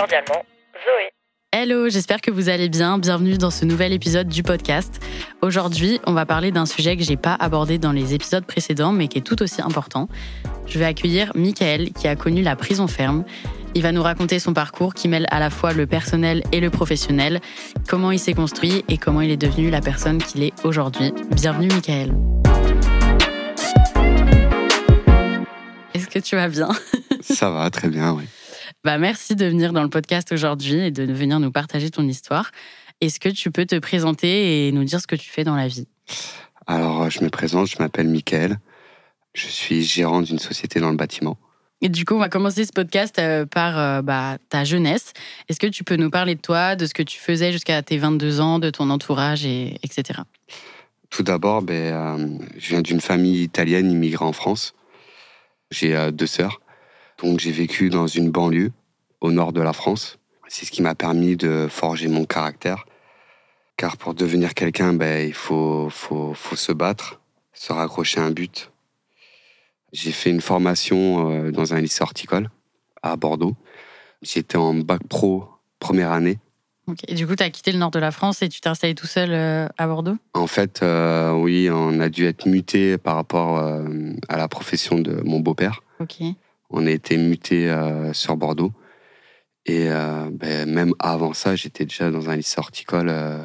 Cordialement, Zoé. Hello, j'espère que vous allez bien. Bienvenue dans ce nouvel épisode du podcast. Aujourd'hui, on va parler d'un sujet que j'ai pas abordé dans les épisodes précédents, mais qui est tout aussi important. Je vais accueillir Michael, qui a connu la prison ferme. Il va nous raconter son parcours qui mêle à la fois le personnel et le professionnel, comment il s'est construit et comment il est devenu la personne qu'il est aujourd'hui. Bienvenue, Michael. Est-ce que tu vas bien? Ça va, très bien, oui. Bah, merci de venir dans le podcast aujourd'hui et de venir nous partager ton histoire. Est-ce que tu peux te présenter et nous dire ce que tu fais dans la vie? Alors, euh, je me présente, je m'appelle Mickaël. Je suis gérant d'une société dans le bâtiment. Et du coup, on va commencer ce podcast euh, par euh, bah, ta jeunesse. Est-ce que tu peux nous parler de toi, de ce que tu faisais jusqu'à tes 22 ans, de ton entourage, et, etc. Tout d'abord, ben, euh, je viens d'une famille italienne immigrée en France. J'ai euh, deux sœurs. Donc, j'ai vécu dans une banlieue au nord de la France. C'est ce qui m'a permis de forger mon caractère. Car pour devenir quelqu'un, ben, il faut, faut, faut se battre, se raccrocher à un but. J'ai fait une formation euh, dans un lycée horticole à Bordeaux. J'étais en bac pro première année. Ok. Et du coup, tu as quitté le nord de la France et tu t'es installé tout seul euh, à Bordeaux? En fait, euh, oui, on a dû être muté par rapport à la profession de mon beau-père. Ok. On a été muté euh, sur Bordeaux. Et euh, ben, même avant ça, j'étais déjà dans un lycée horticole euh,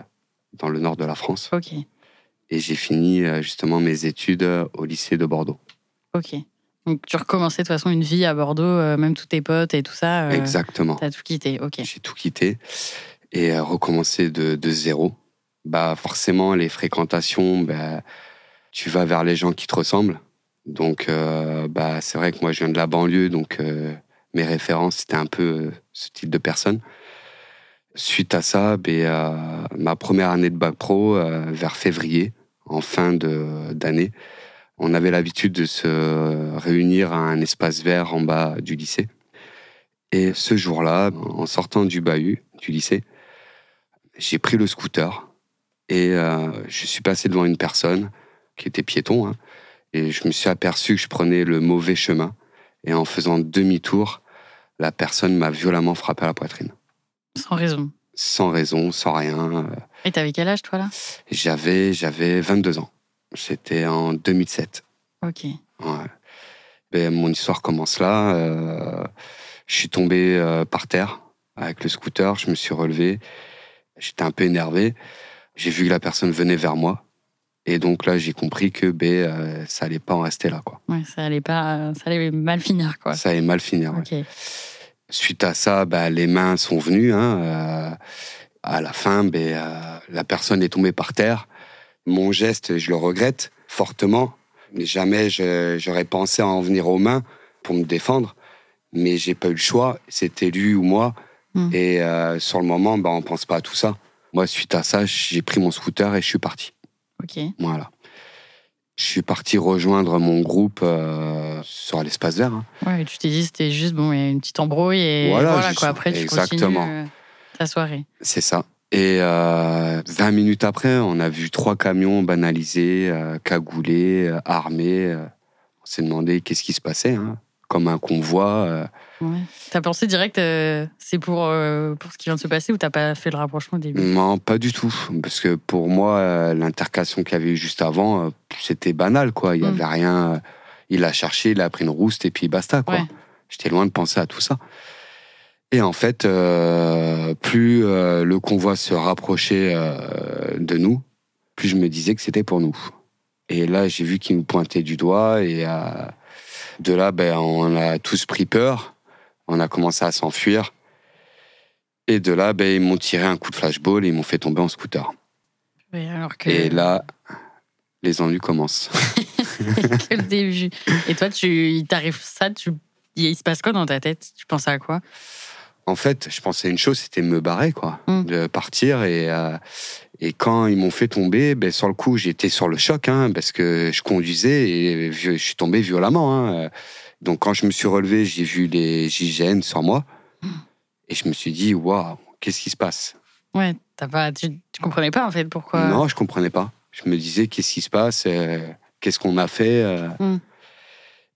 dans le nord de la France. Ok. Et j'ai fini justement mes études au lycée de Bordeaux. Ok. Donc, tu recommençais de toute façon une vie à Bordeaux, euh, même tous tes potes et tout ça. euh, Exactement. T'as tout quitté. Ok. J'ai tout quitté et euh, recommencer de, de zéro. Bah forcément, les fréquentations, bah, tu vas vers les gens qui te ressemblent. Donc, euh, bah, c'est vrai que moi, je viens de la banlieue, donc euh, mes références, c'était un peu euh, ce type de personne. Suite à ça, ben, ma première année de bac pro, vers février, en fin d'année, on avait l'habitude de se réunir à un espace vert en bas du lycée. Et ce jour-là, en sortant du bahut du lycée, j'ai pris le scooter et je suis passé devant une personne qui était piéton. hein, et je me suis aperçu que je prenais le mauvais chemin. Et en faisant demi-tour, la personne m'a violemment frappé à la poitrine. Sans raison. Sans raison, sans rien. Et t'avais quel âge, toi, là? J'avais, j'avais 22 ans. C'était en 2007. Ok. Ouais. Ben, mon histoire commence là. euh, je suis tombé euh, par terre avec le scooter. Je me suis relevé. J'étais un peu énervé. J'ai vu que la personne venait vers moi. Et donc là, j'ai compris que ben, euh, ça allait pas en rester là. Quoi. Ouais, ça allait pas, ça allait mal finir, quoi. Ça allait mal finir. ouais. Suite à ça, ben, les mains sont venues. hein, euh, à la fin, ben, euh, la personne est tombée par terre. Mon geste, je le regrette fortement. Mais jamais j'aurais pensé à en venir aux mains pour me défendre. Mais j'ai pas eu le choix. C'était lui ou moi. Hmm. Et euh, sur le moment, ben, on pense pas à tout ça. Moi, suite à ça, j'ai pris mon scooter et je suis parti. Ok. Voilà. Je suis parti rejoindre mon groupe euh, sur l'espace vert. hein. Ouais, tu t'es dit c'était juste bon, il y a une petite embrouille et Voilà, quoi. Après, tu exactement. continues euh, ta soirée. C'est ça. Et euh, 20 minutes après, on a vu trois camions banalisés, euh, cagoulés, euh, armés. on s'est demandé qu'est-ce qui se passait, hein, comme un convoi. Ouais. T'as pensé direct, euh, c'est pour, euh, pour ce qui vient de se passer ou t'as pas fait le rapprochement au début? Non, pas du tout. Parce que pour moi, euh, l'intercation qu'il y avait eu juste avant, euh, c'était banal, quoi. Il n'y Mm. avait rien. Il a cherché, il a pris une rouste et puis basta, quoi. Ouais. J'étais loin de penser à tout ça. Et en fait, plus le convoi se rapprochait de nous, plus je me disais que c'était pour nous. Et là, j'ai vu qu'il nous pointait du doigt et De là, ben, on a tous pris peur. On a commencé à s'enfuir. Et de là, ben, ils m'ont tiré un coup de flashball et ils m'ont fait tomber en scooter. Oui, alors que, Et là, les ennuis commencent. que le début. Et toi, tu, il t'arrive ça, tu, il se passe quoi dans ta tête? Tu penses à quoi? En fait, je pensais à une chose, c'était me barrer, quoi. Mm. De partir. Et, euh, et quand ils m'ont fait tomber, ben, sur le coup, j'étais sur le choc, hein, parce que je conduisais et je je suis tombé violemment. hein. Donc, quand je me suis relevé, j'ai vu les GIGN sur moi. Et je me suis dit, waouh, qu'est-ce qui se passe? Ouais, t'as pas, tu, tu comprenais pas en fait pourquoi? Non, je comprenais pas. Je me disais, qu'est-ce qui se passe euh, Qu'est-ce qu'on a fait euh? Mm.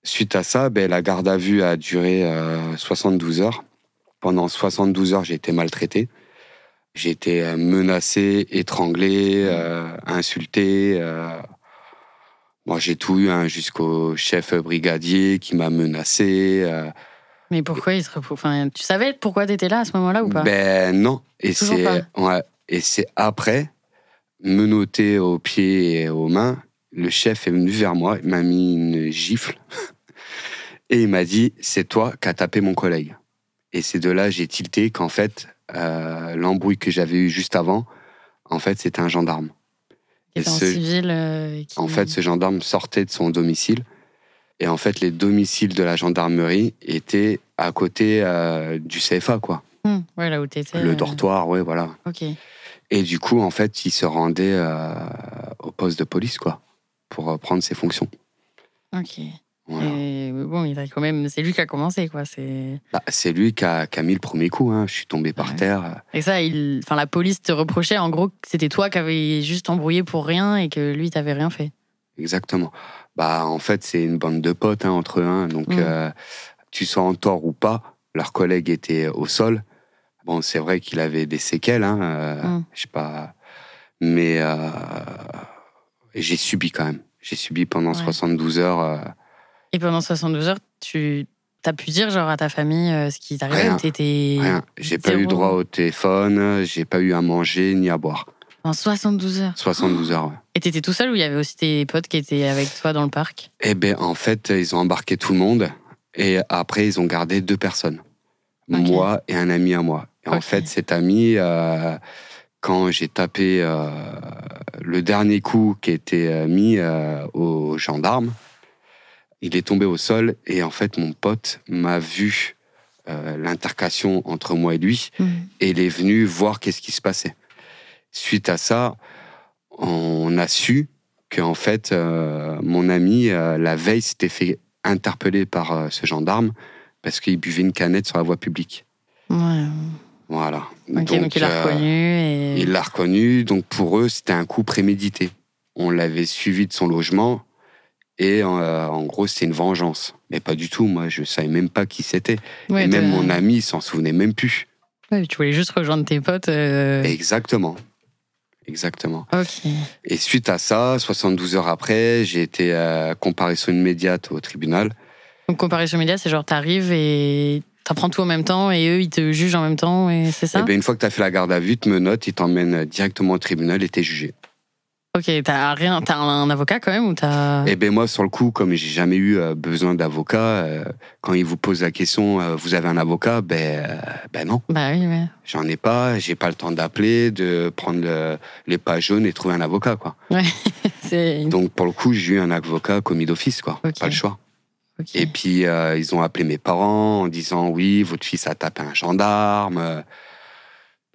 Suite à ça, ben, la garde à vue a duré euh, 72 heures. Pendant 72 heures, j'ai été maltraité. J'ai été euh, menacé, étranglé, euh, insulté. Moi, j'ai tout eu, hein, jusqu'au chef brigadier qui m'a menacé. euh. Mais pourquoi il se Enfin, tu savais pourquoi t'étais là à ce moment-là ou pas? Ben non. Et c'est ouais. Et c'est après, menotté aux pieds et aux mains, le chef est venu vers moi, il m'a mis une gifle et il m'a dit c'est toi qui as tapé mon collègue. Et c'est de là j'ai tilté qu'en fait euh, l'embrouille que j'avais eu juste avant, en fait c'était un gendarme. Qui était en civil. euh, qui- En fait, ce gendarme sortait de son domicile. Et en fait, les domiciles de la gendarmerie étaient à côté euh, du CFA, quoi. Hmm, ouais, là où t'étais. Le euh, dortoir, ouais, voilà. Ok. Et du coup, en fait, il se rendait au poste de police, quoi, pour prendre ses fonctions. Ok. Voilà. Et bon, il a quand même. C'est lui qui a commencé, quoi. C'est. Bah, c'est lui qui a, qui a mis le premier coup. Hein. Je suis tombé par Ouais. terre. Et ça, il. Enfin, la police te reprochait en gros que c'était toi qui avais juste embrouillé pour rien et que lui t'avait rien fait. Exactement. Bah, en fait, c'est une bande de potes hein, entre eux. hein. Donc, Mm. euh, tu sois en tort ou pas, leur collègue était au sol. Bon, c'est vrai qu'il avait des séquelles. Hein, euh, Mm. Je sais pas. Mais euh, j'ai subi quand même. J'ai subi pendant Ouais. 72 heures. Et pendant 72 heures, tu as pu dire genre à ta famille euh, ce qui t'arrivait Rien. ou t'étais. Rien. J'ai pas eu droit au téléphone, j'ai pas eu à manger ni à boire. En 72 heures. 72 heures, ouais. Et t'étais tout seul ou il y avait aussi tes potes qui étaient avec toi dans le parc? Eh ben, en fait, ils ont embarqué tout le monde et après, ils ont gardé deux personnes. Moi et un ami à moi. Et en fait, cet ami, euh, quand j'ai tapé euh, le dernier coup qui était mis euh, au gendarme, il est tombé au sol et en fait, mon pote m'a vu euh, l'intercation entre moi et lui et il est venu voir qu'est-ce qui se passait. Suite à ça, on a su qu'en fait, euh, mon ami, euh, la veille, s'était fait interpeller par ce gendarme parce qu'il buvait une canette sur la voie publique. Ouais. Voilà. Donc, il l'a reconnu et. Il l'a reconnu, donc pour eux, c'était un coup prémédité. On l'avait suivi de son logement et euh, en gros, c'était une vengeance. Mais pas du tout, moi, je savais même pas qui c'était. Ouais, et même t'as- mon ami, s'en souvenait même plus. Ouais, tu voulais juste rejoindre tes potes. euh, Exactement. Exactement. Et suite à ça, 72 heures après, j'ai été à comparution immédiate au tribunal. Donc, comparution média, c'est genre t'arrives et t'apprends tout en même temps et eux, ils te jugent en même temps et c'est ça? Et bien, une fois que tu as fait la garde à vue, tu me notes, ils t'emmènent directement au tribunal et t'es jugé. Ok, t'as rien, t'as un avocat quand même ou t'as. Et ben moi, sur le coup, comme j'ai jamais eu euh, besoin d'avocat, euh, quand ils vous posent la question, euh, vous avez un avocat Ben, euh, ben non, Bah oui, ouais. j'en ai pas. J'ai pas le temps d'appeler, de prendre le- les pages jaunes et trouver un avocat, quoi. C'est. Donc pour le coup, j'ai eu un avocat commis d'office, quoi. Pas le choix. ok. Et puis ils ont appelé mes parents en disant oui, votre fils a tapé un gendarme.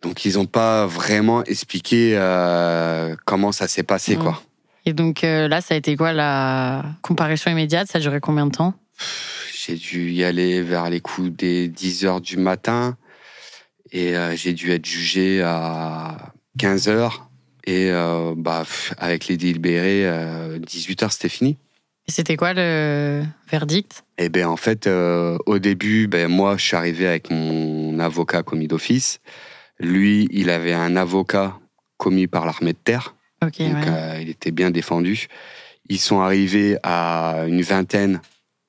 Donc ils n'ont pas vraiment expliqué euh, comment ça s'est passé, quoi. Et donc euh, là, ça a été quoi la comparution immédiate? Ça a duré combien de temps? J'ai dû y aller vers les coups des 10 heures du matin et euh, j'ai dû être jugé à 15 heures. Et bah, avec les délibérés, 18 heures, c'était fini. Et c'était quoi le verdict? Et ben en fait, au début, ben moi, je suis arrivé avec mon avocat commis d'office. Lui, il avait un avocat commis par l'armée de terre, donc ouais. euh, il était bien défendu. Ils sont arrivés à une vingtaine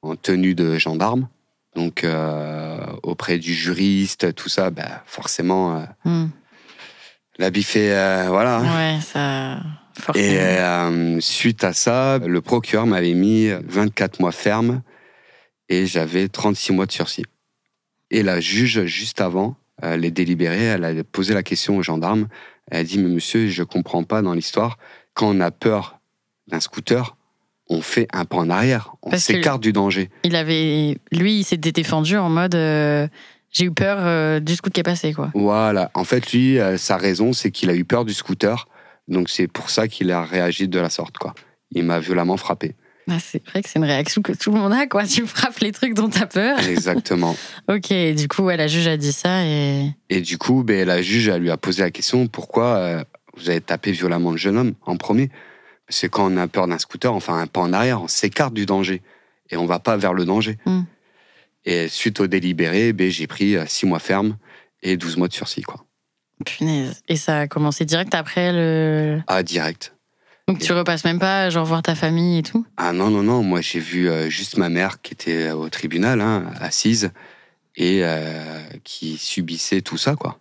en tenue de gendarme. Donc euh, auprès du juriste, tout ça, ben, forcément, euh, l'habit fait, euh, voilà. Ouais, ça. Forcément. Et suite à ça, le procureur m'avait mis 24 mois ferme et j'avais 36 mois de sursis. Et la juge, juste avant les délibérés, elle a posé la question aux gendarmes. Elle a dit, mais monsieur, je comprends pas dans l'histoire, quand on a peur d'un scooter, on fait un pas en arrière, on s'écarte du danger. Il avait, lui, il s'était défendu en mode euh, j'ai eu peur euh, du scoot qui est passé, quoi. Voilà. En fait, lui, euh, sa raison, c'est qu'il a eu peur du scooter. Donc, c'est pour ça qu'il a réagi de la sorte, quoi. Il m'a violemment frappé. Ah, c'est vrai que c'est une réaction que tout le monde a, quoi. Tu frappes les trucs dont t'as peur. Exactement. Ok, du coup, ouais, la juge a dit ça et. Et du coup, ben, la juge, elle lui a posé la question pourquoi euh, vous avez tapé violemment le jeune homme en premier? Parce que quand on a peur d'un scooter, on fait un pas en arrière, on s'écarte du danger. Et on va pas vers le danger. Mm. Et suite au délibéré, ben, j'ai pris 6 mois ferme et 12 mois de sursis. Quoi. Punaise. Et ça a commencé direct après le. Ah, direct. Donc tu repasses même pas, genre voir ta famille et tout? Ah non, non, non, moi j'ai vu euh, juste ma mère qui était au tribunal, hein, assise, et euh, qui subissait tout ça, quoi.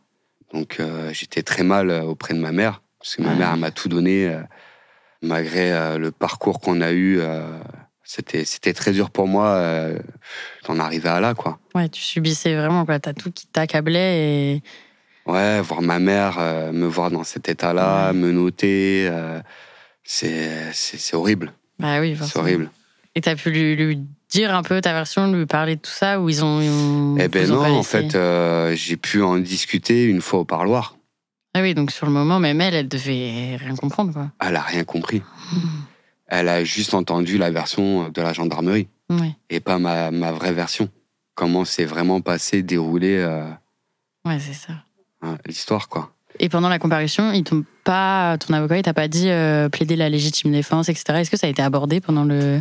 Donc euh, j'étais très mal euh, auprès de ma mère, parce que ma Ouais. mère elle m'a tout donné, euh, malgré euh, le parcours qu'on a eu. euh, c'était, c'était très dur pour moi euh, d'en arriver à là, quoi. Ouais, tu subissais vraiment, quoi. T'as tout qui t'accablait et. Ouais, voir ma mère euh, me voir dans cet état-là, Ouais. me noter, euh, c'est, horrible. Bah oui, C'est horrible. Et t'as pu lui, lui dire un peu ta version, lui parler de tout ça, ou ils ont. ils ont- Eh ben non, en fait, euh, j'ai pu en discuter une fois au parloir. Ah oui, donc sur le moment, même elle, elle devait rien comprendre, quoi. Elle a rien compris. Elle a juste entendu la version de la gendarmerie Ouais, et pas ma, ma vraie version. Comment c'est vraiment passé, déroulé euh, ouais, c'est ça. hein, l'histoire, quoi. Et pendant la comparution, ils t'ont pas, ton avocat, il t'a pas dit euh, plaider la légitime défense, etc. Est-ce que ça a été abordé pendant le.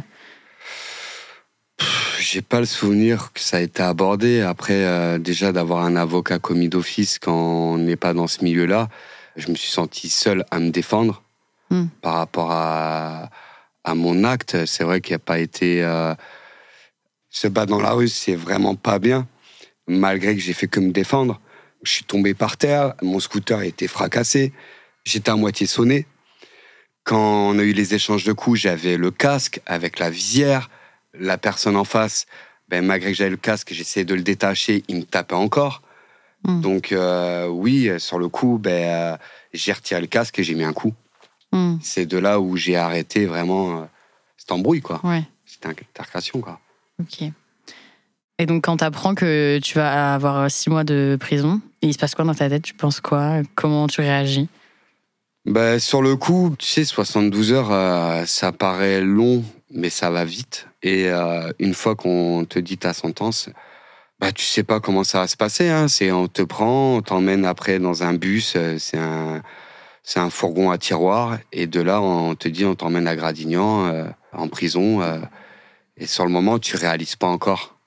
J'ai pas le souvenir que ça a été abordé. Après, euh, déjà d'avoir un avocat commis d'office quand on n'est pas dans ce milieu-là, je me suis senti seul à me défendre Hmm. par rapport à, à mon acte. C'est vrai qu'il n'y a pas été. euh, se battre dans la rue, c'est vraiment pas bien. Malgré que j'ai fait que me défendre, je suis tombé par terre, mon scooter a été fracassé, j'étais à moitié sonné. Quand on a eu les échanges de coups, j'avais le casque avec la visière. La personne en face, ben, malgré que j'avais le casque, j'essayais de le détacher, il me tapait encore. Hmm. Donc euh, oui, sur le coup, ben, euh, j'ai retiré le casque et j'ai mis un coup. Hmm, C'est de là où j'ai arrêté vraiment euh, cette embrouille, quoi. ouais, Cette altercation, quoi. ok. Et donc, quand t'apprends que tu vas avoir six mois de prison, il se passe quoi dans ta tête? Tu penses quoi? Comment tu réagis? Ben, sur le coup, tu sais, 72 heures, euh, ça paraît long, mais ça va vite. Et euh, une fois qu'on te dit ta sentence, bah, tu sais pas comment ça va se passer. Hein. C'est on te prend, on t'emmène après dans un bus, euh, c'est un, c'est un fourgon à tiroir, et de là, on te dit, on t'emmène à Gradignan, euh, en prison. et sur le moment, tu réalises pas encore.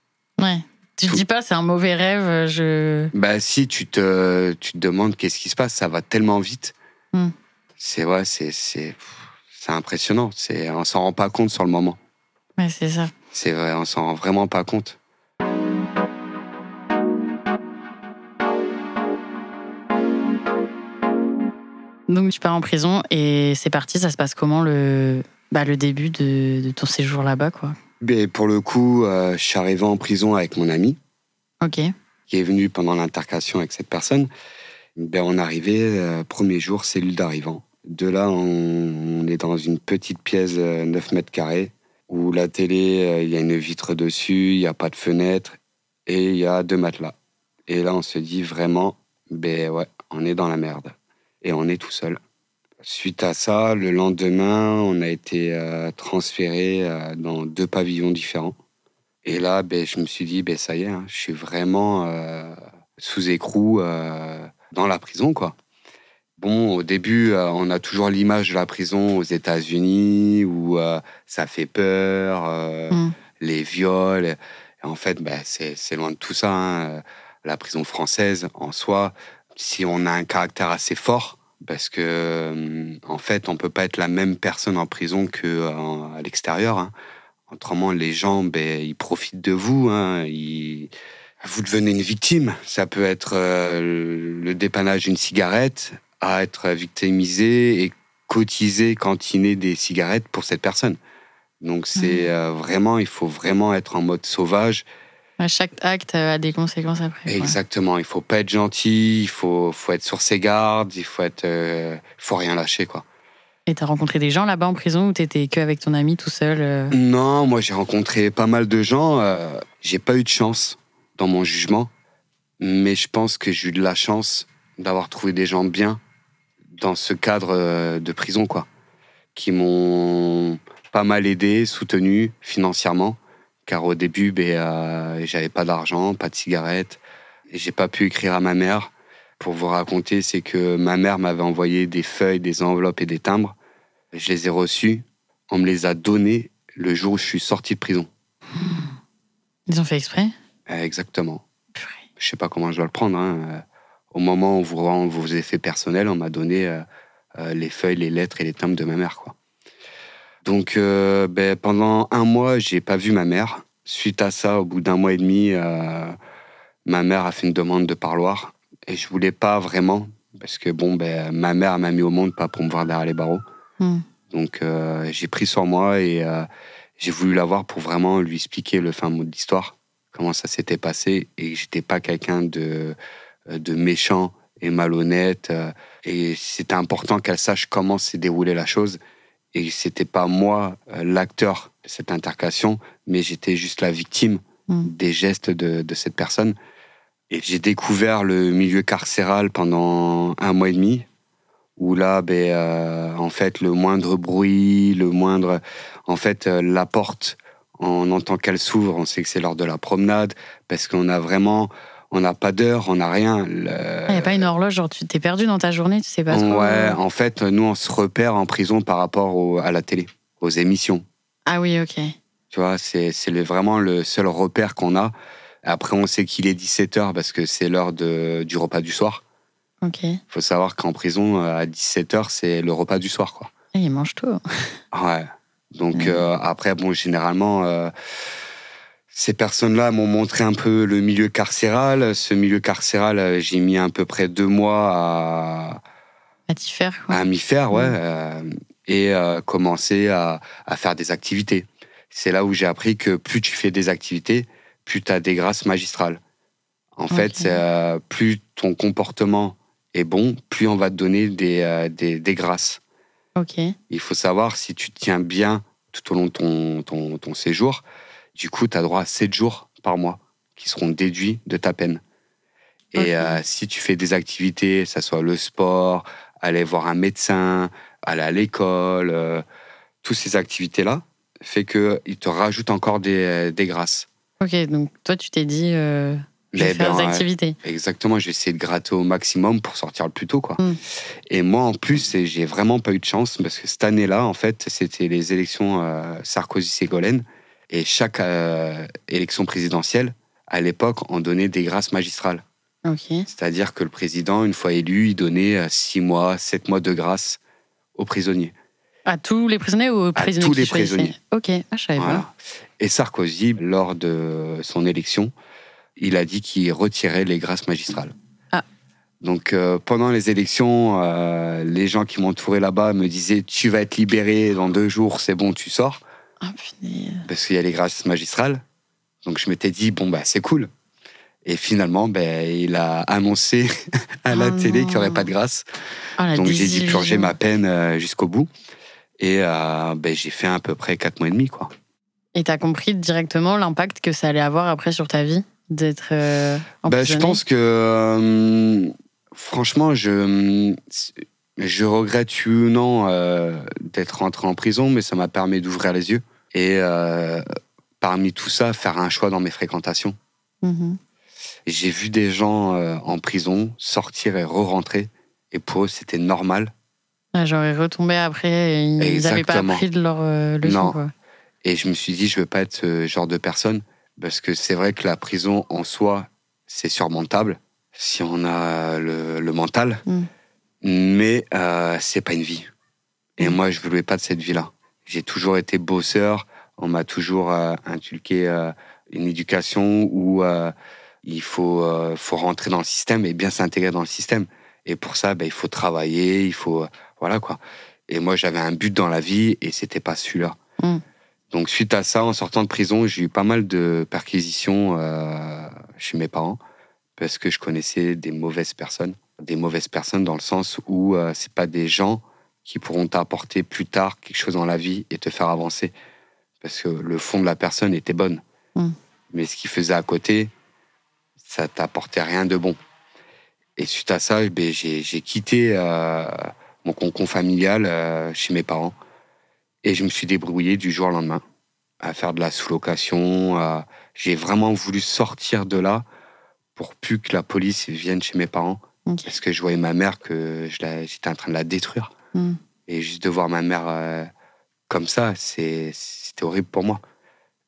Ouais. Tu te dis pas, c'est un mauvais rêve, je. Bah si, tu te, tu te demandes qu'est-ce qui se passe, ça va tellement vite. Hmm. C'est ouais, c'est c'est c'est impressionnant. C'est on s'en rend pas compte sur le moment. Ouais, c'est ça. C'est vrai, on s'en rend vraiment pas compte. Donc, tu pars en prison et c'est parti, ça se passe comment le, bah, le début de, de ton séjour là-bas, quoi? Mais pour le coup, euh, je suis arrivé en prison avec mon ami Ok. qui est venu pendant l'intercation avec cette personne. Ben on arrivait euh, premier jour cellule d'arrivant. De là, on, est dans une petite pièce euh, 9 mètres carrés où la télé, euh, il y a une vitre dessus, il n'y a pas de fenêtre et il y a deux matelas. Et là, on se dit vraiment, ben ouais, on est dans la merde. Et on est tout seul. Suite à ça, le lendemain, on a été euh, transféré euh, dans deux pavillons différents. Et là, ben, je me suis dit, ben, ça y est, hein, je suis vraiment euh, sous écrou euh, dans la prison, quoi. Bon, au début, euh, on a toujours l'image de la prison aux États-Unis où euh, ça fait peur, euh, Mm. les viols. Et en fait, ben, c'est loin de tout ça. hein. La prison française, en soi, si on a un caractère assez fort, parce que en fait, on peut pas être la même personne en prison que euh, à l'extérieur. hein. Autrement, les gens, ben, ils profitent de vous. hein. Ils- Vous devenez une victime. Ça peut être euh, le dépannage d'une cigarette, à être victimisé et cotiser, cantiner des cigarettes pour cette personne. Donc c'est euh, vraiment, il faut vraiment être en mode sauvage. À Chaque acte a des conséquences après. quoi. Exactement, il faut pas être gentil, il faut, faut être sur ses gardes, il faut être, euh, faut rien lâcher quoi. Et t'as rencontré des gens là-bas en prison ou t'étais que avec ton ami tout seul euh? Non, moi j'ai rencontré pas mal de gens. euh, j'ai pas eu de chance dans mon jugement, mais je pense que j'ai eu de la chance d'avoir trouvé des gens bien dans ce cadre euh, de prison, quoi, qui m'ont pas mal aidé, soutenu financièrement, car au début, ben, euh, j'avais pas d'argent, pas de cigarettes, et j'ai pas pu écrire à ma mère. Pour vous raconter, c'est que ma mère m'avait envoyé des feuilles, des enveloppes et des timbres. Je les ai reçus. On me les a donnés le jour où je suis sorti de prison. Ils ont fait exprès? Euh, Exactement. Purée. Je sais pas comment je dois le prendre. hein. Au moment où vous rend vos effets personnels, on m'a donné euh, euh, les feuilles, les lettres et les timbres de ma mère. Quoi. Donc euh, ben, pendant un mois, j'ai pas vu ma mère. Suite à ça, au bout d'un mois et demi, euh, ma mère a fait une demande de parloir et je voulais pas vraiment parce que bon, ben, ma mère m'a mis au monde pas pour me voir derrière les barreaux. Hmm. Donc j'ai pris sur moi et j'ai voulu la voir pour vraiment lui expliquer le fin mot de l'histoire, comment ça s'était passé et j'étais pas quelqu'un de, de méchant et malhonnête. euh, et c'était important qu'elle sache comment s'est déroulée la chose. Et c'était pas moi euh, l'acteur de cette intercation, mais j'étais juste la victime Mm. des gestes de, de cette personne. Et j'ai découvert le milieu carcéral pendant un mois et demi, où là, ben, euh, en fait, le moindre bruit, le moindre, en fait, euh, la porte, on entend qu'elle s'ouvre, on sait que c'est l'heure de la promenade, parce qu'on a vraiment, on n'a pas d'heure, on n'a rien. Le- Il n'y a pas une horloge, genre tu t'es perdu dans ta journée, tu sais pas trop. Ouais, en fait, nous, on se repère en prison par rapport au- à la télé, aux émissions. Ah oui, ok. Tu vois, c'est vraiment le seul repère qu'on a. Après, on sait qu'il est 17h parce que c'est l'heure du repas du soir. Ok. Il faut savoir qu'en prison, à 17h, c'est le repas du soir, quoi. Et il mange tôt. Ouais. Donc euh, après, bon, généralement, euh, ces personnes-là m'ont montré un peu le milieu carcéral. Ce milieu carcéral, euh, j'ai mis à peu près deux mois à, À t'y faire, quoi. à m'y faire, ouais, Mhm. euh, et euh, commencer à, à faire des activités. C'est là où j'ai appris que plus tu fais des activités, plus tu as des grâces magistrales. En fait, euh, plus ton comportement est bon, plus on va te donner des, euh, des, des grâces. Ok. Il faut savoir si tu tiens bien tout au long de ton, ton, ton séjour, du coup, tu as droit à 7 jours par mois qui seront déduits de ta peine. Et euh, si tu fais des activités, ça soit le sport, aller voir un médecin, aller à l'école, euh, toutes ces activités-là, fait qu'ils te rajoutent encore des, des grâces. Ok, donc toi, tu t'es dit, euh, je vais faire ben, des activités. Exactement, je vais essayer de gratter au maximum pour sortir le plus tôt, quoi. Mm. Et moi, en plus, j'ai vraiment pas eu de chance parce que cette année-là, en fait, c'était les élections euh, Sarkozy-Ségolène. Et chaque euh, élection présidentielle, à l'époque, on donnait des grâces magistrales. Ok. C'est-à-dire que le président, une fois élu, il donnait euh, six mois, sept mois de grâce aux prisonniers. À tous les prisonniers ou aux prisonniers tous qui les prisonniers. Ok, ah, je savais Voilà. Et Sarkozy, lors de son élection, il a dit qu'il retirait les grâces magistrales. Ah. Donc euh, pendant les élections, euh, les gens qui m'entouraient là-bas me disaient Tu vas être libéré dans deux jours, c'est bon, tu sors, pas. Ah, parce qu'il y a les grâces magistrales. Donc je m'étais dit Bon, bah c'est cool. Et finalement, ben, il a annoncé à la Oh télé qu'il n'y aurait pas de grâce. Ah, la Donc j'ai dû purger ma peine euh, jusqu'au bout. Et euh, ben, j'ai fait à peu près quatre mois et demi, quoi. Et t'as compris directement l'impact que ça allait avoir après sur ta vie d'être euh, Ben, je emprisonné pense que, euh, franchement, je, je regrette oui ou non euh, d'être rentré en prison, mais ça m'a permis d'ouvrir les yeux. Et euh, parmi tout ça, faire un choix dans mes fréquentations. Mhm. J'ai vu des gens euh, en prison sortir et re-rentrer. Et pour eux, c'était normal. Ah, J'aurais retombé après et ils n'avaient pas appris de leur leçon. Non. Quoi. Et je me suis dit, je veux pas être ce genre de personne. Parce que c'est vrai que la prison en soi, c'est surmontable. Si on a le, le mental. Mm. Mais euh, c'est pas une vie. Et moi, je voulais pas de cette vie-là. J'ai toujours été bosseur. On m'a toujours euh, inculqué euh, une éducation où euh, il faut, euh, faut rentrer dans le système et bien s'intégrer dans le système. Et pour ça, ben, il faut travailler, il faut. voilà quoi. Et moi, j'avais un but dans la vie et c'était pas celui-là. Mm. Donc, suite à ça, en sortant de prison, j'ai eu pas mal de perquisitions chez mes parents parce que je connaissais des mauvaises personnes. Des mauvaises personnes dans le sens où euh, c'est pas des gens qui pourront t'apporter plus tard quelque chose dans la vie et te faire avancer. Parce que le fond de la personne était bonne. Mm. Mais ce qu'il faisait à côté, ça t'apportait rien de bon. Et suite à ça, ben, j'ai quitté euh, mon concon familial euh, chez mes parents. Et je me suis débrouillé du jour au lendemain à faire de la sous-location. à- J'ai vraiment voulu sortir de là pour plus que la police vienne chez mes parents. Parce que je voyais ma mère que j'étais en train de la détruire. Mm. Et juste de voir ma mère euh, comme ça, c'était horrible pour moi.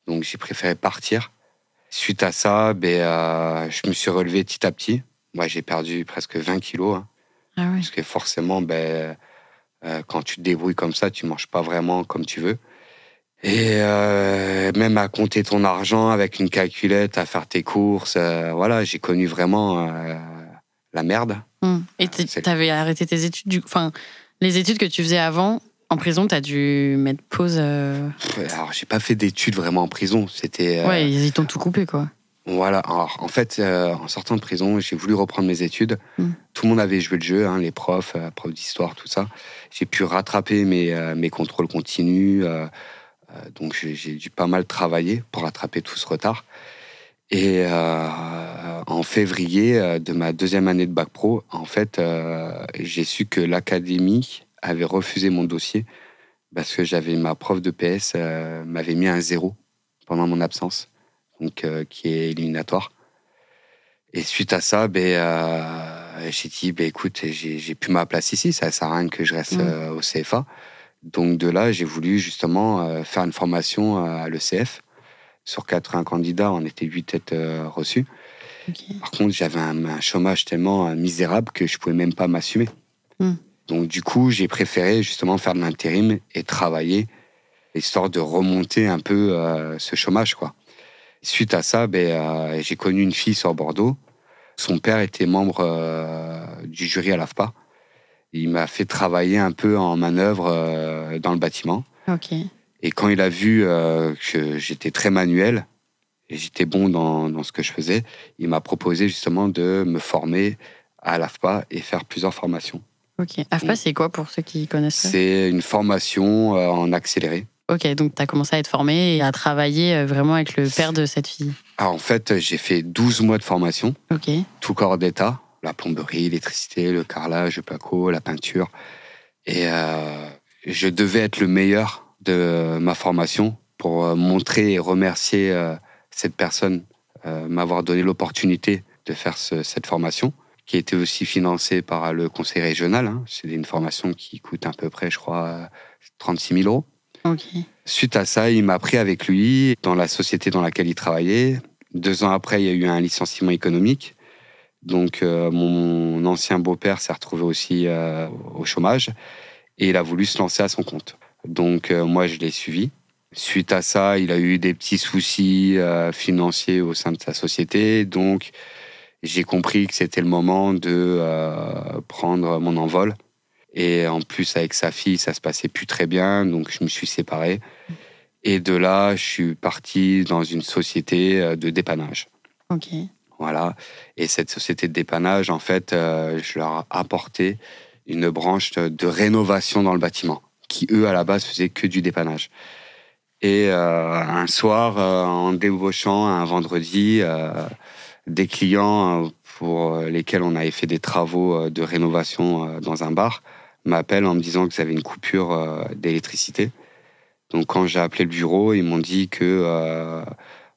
Donc j'ai préféré partir. Suite à ça, ben, euh, je me suis relevé petit à petit. Moi, j'ai perdu presque 20 kilos. hein. Ah ouais. Parce que forcément, ben, euh, quand tu te débrouilles comme ça, tu manges pas vraiment comme tu veux. Et euh, même à compter ton argent avec une calculette, à faire tes courses, euh, voilà, j'ai connu vraiment la merde. Mm. Et t- c'est- t'avais arrêté tes études, du... enfin, les études que tu faisais avant, en prison, t'as dû mettre pause. euh, Alors, j'ai pas fait d'études vraiment en prison. C'était euh, Ouais, ils t'ont tout coupé, quoi. Voilà, alors en fait, euh, en sortant de prison, j'ai voulu reprendre mes études. Mm. Tout le monde avait joué le jeu, hein, les profs, euh, profs d'histoire, tout ça. J'ai pu rattraper mes, mes contrôles continus. donc j'ai dû pas mal travailler pour rattraper tout ce retard. Et euh, en février euh, de ma deuxième année de bac pro, en fait, euh, j'ai su que l'académie avait refusé mon dossier parce que j'avais ma prof de PS euh, m'avait mis un zéro pendant mon absence donc euh, qui est éliminatoire. Et suite à ça, ben, euh, j'ai dit, ben, écoute, j'ai plus ma place ici, ça sert à rien que je reste Mm. euh, au CFA. Donc de là, j'ai voulu justement euh, faire une formation à l'ECF. Sur 80 candidats, on était 8 têtes euh, reçues. Par contre, j'avais un, un chômage tellement euh, misérable que je pouvais même pas m'assumer. Mm. Donc du coup, j'ai préféré justement faire de l'intérim et travailler, histoire de remonter un peu euh, ce chômage, quoi. Suite à ça, ben, euh, j'ai connu une fille sur Bordeaux. Son père était membre euh, du jury à l'AFPA. Il m'a fait travailler un peu en manœuvre dans le bâtiment. Et quand il a vu euh, que j'étais très manuel et j'étais bon dans, dans ce que je faisais, il m'a proposé justement de me former à l'AFPA et faire plusieurs formations. Ok. AFPA, Mm. c'est quoi pour ceux qui connaissent C'est une formation euh, en accéléré. Ok, donc t'as commencé à être formé et à travailler euh, vraiment avec le père de cette fille. Alors, en fait, j'ai fait 12 mois de formation, Ok. tout corps d'état, la plomberie, l'électricité, le carrelage, le placo, la peinture. Et euh, je devais être le meilleur de ma formation pour euh, montrer et remercier euh, cette personne, euh, m'avoir donné l'opportunité de faire ce- cette formation, qui était aussi financée par le conseil régional. hein. C'est une formation qui coûte à peu près, je crois, euh, 36 000 euros. Ok. Suite à ça, il m'a pris avec lui dans la société dans laquelle il travaillait. Deux ans après, il y a eu un licenciement économique. Donc, euh, mon ancien beau-père s'est retrouvé aussi euh, au chômage et il a voulu se lancer à son compte. Donc, euh, moi, je l'ai suivi. Suite à ça, il a eu des petits soucis euh, financiers au sein de sa société. Donc, j'ai compris que c'était le moment de euh, prendre mon envol. Et en plus, avec sa fille, ça se passait plus très bien. Donc, je me suis séparé. Et de là, je suis parti dans une société de dépannage. Ok. Voilà. Et cette société de dépannage, en fait, euh, je leur ai apporté une branche de rénovation dans le bâtiment, qui eux, à la base, faisaient que du dépannage. Et euh, un soir, euh, en débauchant un vendredi, euh, des clients pour lesquels on avait fait des travaux de rénovation dans un bar m'appellent en me disant qu'ils avaient une coupure d'électricité. Donc quand j'ai appelé le bureau, ils m'ont dit que euh,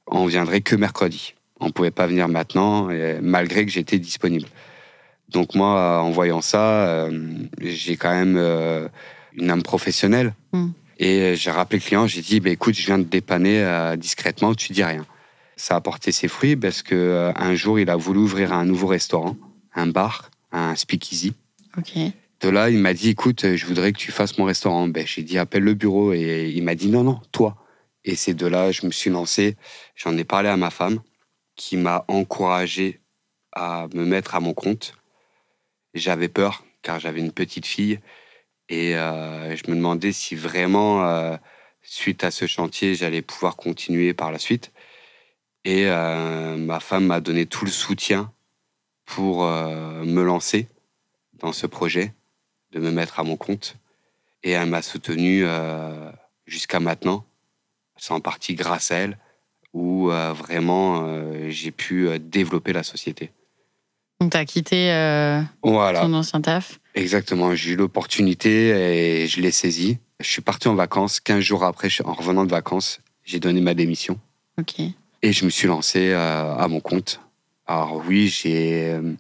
on viendrait que mercredi. On pouvait pas venir maintenant, malgré que j'étais disponible. Donc moi, en voyant ça, j'ai quand même une âme professionnelle. Mm. Et j'ai rappelé le client, j'ai dit, bah, écoute, je viens de dépanner euh, discrètement, tu dis rien. Ça a porté ses fruits parce que euh, un jour, il a voulu ouvrir un nouveau restaurant, un bar, un speakeasy. Ok. De là, il m'a dit, écoute, je voudrais que tu fasses mon restaurant. Ben, j'ai dit, appelle le bureau. Et il m'a dit, non, non, toi. Et c'est de là, je me suis lancé. J'en ai parlé à ma femme, qui m'a encouragé à me mettre à mon compte. J'avais peur, car j'avais une petite fille. Et euh, je me demandais si vraiment euh, suite à ce chantier, j'allais pouvoir continuer par la suite. Et euh, ma femme m'a donné tout le soutien pour me lancer dans ce projet, de me mettre à mon compte. Et elle m'a soutenu jusqu'à maintenant. C'est en partie grâce à elle où vraiment j'ai pu développer la société. Donc, tu as quitté Voilà, ton ancien taf. Exactement. J'ai eu l'opportunité et je l'ai saisie. Je suis parti en vacances. 15 jours après, en revenant de vacances, j'ai donné ma démission. Ok. Et je me suis lancé euh, à mon compte. Alors oui, j'ai euh,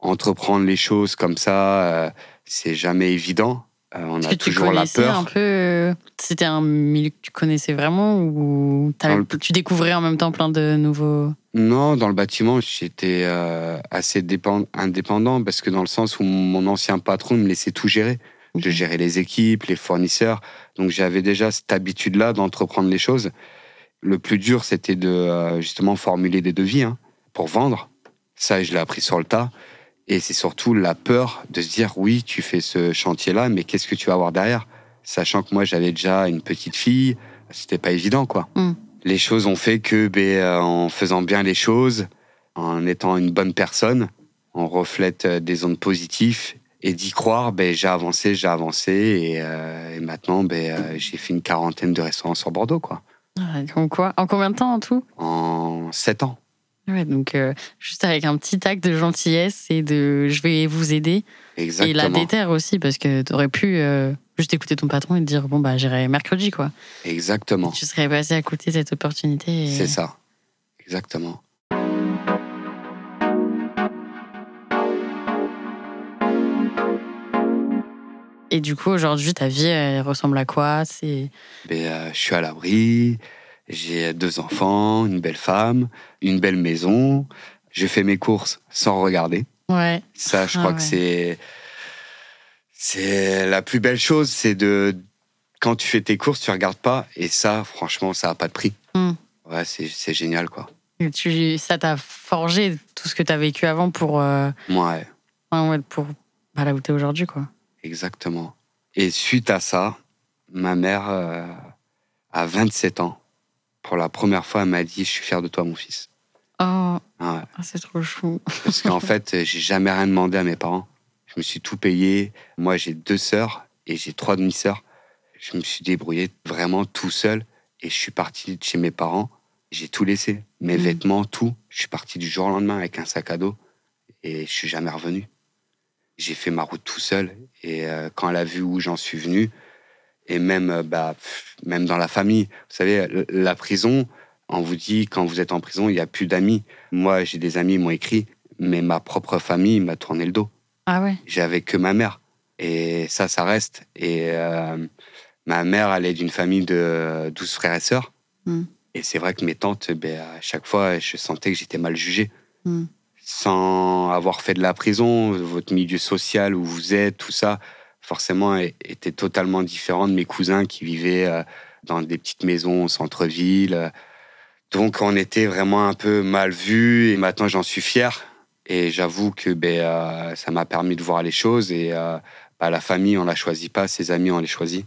entreprendre les choses comme ça, euh, c'est jamais évident. Euh, on a que tu toujours la connaissais peur. un peu. euh, C'était un milieu que tu connaissais vraiment ou le- tu découvrais en même temps plein de nouveaux? Non, dans le bâtiment, j'étais euh, assez dépend- indépendant parce que dans le sens où mon ancien patron me laissait tout gérer. Je gérais les équipes, les fournisseurs. Donc j'avais déjà cette habitude-là d'entreprendre les choses. Le plus dur, c'était de euh, justement formuler des devis hein, pour vendre. Ça, je l'ai appris sur le tas. Et c'est surtout la peur de se dire oui, tu fais ce chantier-là, mais qu'est-ce que tu vas avoir derrière? Sachant que moi, j'avais déjà une petite fille, c'était pas évident, quoi. Mm. Les choses ont fait que, ben, euh, en faisant bien les choses, en étant une bonne personne, on reflète euh, des ondes positives. Et d'y croire, ben, j'ai avancé, j'ai avancé. Et, euh, et maintenant, ben, j'ai fait une quarantaine de restaurants sur Bordeaux, quoi. Comme quoi? En combien de temps en tout? En sept ans. Ouais, donc euh, juste avec un petit acte de gentillesse et de je vais vous aider. Exactement. Et la déterre aussi, parce que t'aurais pu euh, juste écouter ton patron et te dire bon, bah j'irai mercredi, quoi. Exactement. Tu serais passé à côté de cette opportunité. et- C'est ça. Exactement. Et du coup, aujourd'hui, ta vie, elle ressemble à quoi? C'est Ben, euh, je suis à l'abri, j'ai deux enfants, une belle femme, une belle maison. Je fais mes courses sans regarder. Ouais. Ça, je Ah crois ouais. que c'est c'est la plus belle chose, c'est de quand tu fais tes courses, tu regardes pas. Et ça, franchement, ça a pas de prix. Hmm. Ouais, c'est c'est génial, quoi. Et tu, ça t'a forgé tout ce que t'as vécu avant pour, euh, Ouais, pour bah, là où t'es aujourd'hui, quoi. exactement. Et suite à ça, ma mère, euh, à 27 ans, pour la première fois, elle m'a dit, je suis fier de toi, mon fils. Oh, Ouais. ah, c'est trop chou. Parce qu'en fait, j'ai jamais rien demandé à mes parents. Je me suis tout payé. Moi, j'ai deux sœurs et j'ai trois demi-sœurs. Je me suis débrouillé vraiment tout seul et je suis parti de chez mes parents. J'ai tout laissé, mes Mhm. vêtements, tout. Je suis parti du jour au lendemain avec un sac à dos et je suis jamais revenu. J'ai fait ma route tout seul et euh, quand elle a vu où j'en suis venu, et même, euh, bah, même dans la famille, vous savez, la prison, on vous dit quand vous êtes en prison, il n'y a plus d'amis. Moi, j'ai des amis, ils m'ont écrit, mais ma propre famille m'a tourné le dos. Ah ouais J'avais que ma mère. Et ça, ça reste. Et euh, ma mère, elle est d'une famille de 12 frères et sœurs. Mm. Et c'est vrai que mes tantes, ben, à chaque fois, je sentais que j'étais mal jugé. Mm. Sans avoir fait de la prison, votre milieu social où vous êtes, tout ça, forcément, était totalement différent de mes cousins qui vivaient euh, dans des petites maisons au centre-ville. Donc, on était vraiment un peu mal vus. Et maintenant, j'en suis fier. Et j'avoue que ben, euh, ça m'a permis de voir les choses. Et euh, bah, la famille, on la choisit pas. Ses amis, on les choisit.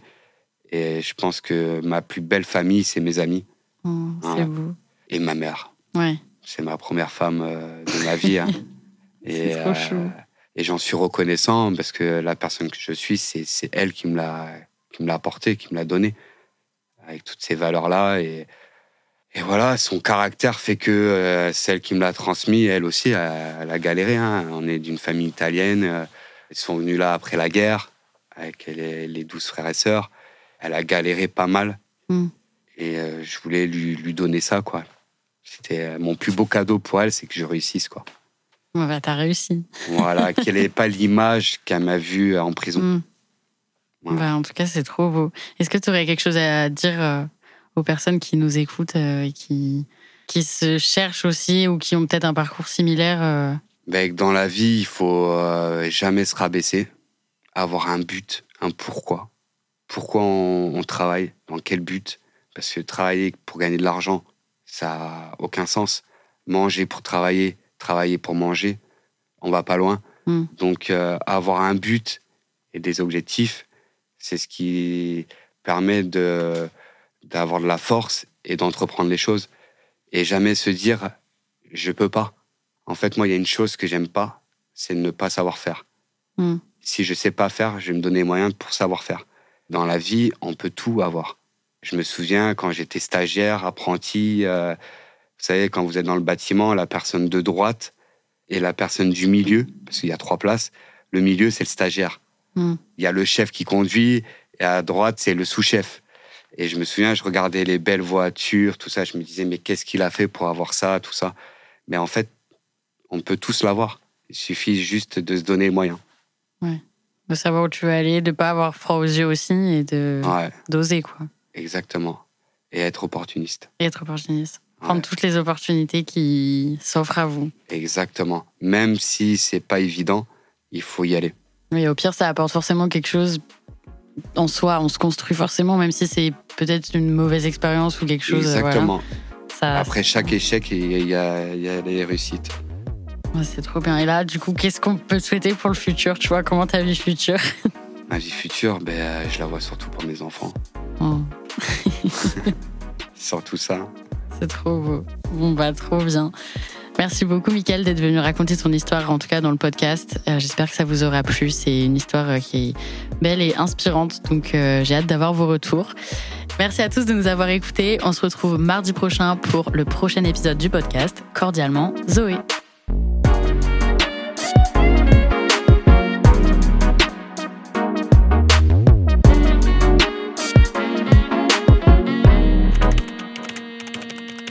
Et je pense que ma plus belle famille, c'est mes amis Oh, C'est Ouais. beau. et ma mère. Ouais. C'est ma première femme euh, de ma vie. hein. C'est trop chou. Et j'en suis reconnaissant parce que la personne que je suis, c'est elle qui me l'a qui me l'a apporté, qui me l'a donné, avec toutes ces valeurs-là. Et, et voilà, son caractère fait que euh, celle qui me l'a transmis, elle aussi, elle, elle a galéré. hein. On est d'une famille italienne. euh, Ils sont venus là après la guerre, avec les, les douze frères et sœurs. Elle a galéré pas mal. Mm. Et euh, je voulais lui, lui donner ça, quoi. C'était mon plus beau cadeau pour elle, c'est que je réussisse, quoi. Ouais, bah, t'as réussi. Voilà, qu'elle n'ait pas l'image qu'elle m'a vue en prison. Mm. Voilà. Bah, en tout cas, c'est trop beau. Est-ce que tu aurais quelque chose à dire euh, aux personnes qui nous écoutent euh, et qui, qui se cherchent aussi ou qui ont peut-être un parcours similaire euh, que dans la vie, il faut euh, jamais se rabaisser, avoir un but, un pourquoi. Pourquoi on, on travaille, dans quel but? Parce que travailler pour gagner de l'argent, ça n'a aucun sens. Manger pour travailler, travailler pour manger, on va pas loin. Mm. Donc euh, avoir un but et des objectifs, c'est ce qui permet de d'avoir de la force et d'entreprendre les choses. Et jamais se dire, je peux pas. En fait, moi, il y a une chose que j'aime pas, c'est ne pas savoir faire. Hmm. Si je sais pas faire, je vais me donner les moyens pour savoir faire. Dans la vie, on peut tout avoir. Je me souviens quand j'étais stagiaire, apprenti, euh, vous savez, quand vous êtes dans le bâtiment, la personne de droite et la personne du milieu, parce qu'il y a trois places, le milieu, c'est le stagiaire. Hmm. Il y a le chef qui conduit, et à droite, c'est le sous-chef. Et je me souviens, je regardais les belles voitures, tout ça, je me disais, mais qu'est-ce qu'il a fait pour avoir ça, tout ça? Mais en fait, on peut tous l'avoir. Il suffit juste de se donner les moyens. De savoir où tu veux aller, de pas avoir froid aux yeux aussi et de Ouais, d'oser, quoi. exactement. Et être opportuniste. Et être opportuniste. Prendre Ouais. toutes les opportunités qui s'offrent à vous. Exactement. Même si c'est pas évident, il faut y aller. Mais au pire, ça apporte forcément quelque chose en soi. On se construit forcément, même si c'est peut-être une mauvaise expérience ou quelque chose. euh, voilà. Exactement. Ça, Après chaque échec, il y a, il y a les réussites. Ouais, c'est trop bien. Et là, du coup, qu'est-ce qu'on peut te souhaiter pour le futur? Tu vois, comment ta vie future? Ma vie future, ben, euh, je la vois surtout pour mes enfants. Oh, Surtout ça. C'est trop beau. Bon, bah, trop bien. Merci beaucoup, Mickaël, d'être venu raconter ton histoire, en tout cas dans le podcast. Euh, J'espère que ça vous aura plu. C'est une histoire euh, qui est belle et inspirante, donc euh, j'ai hâte d'avoir vos retours. Merci à tous de nous avoir écoutés. On se retrouve mardi prochain pour le prochain épisode du podcast. Cordialement, Zoé.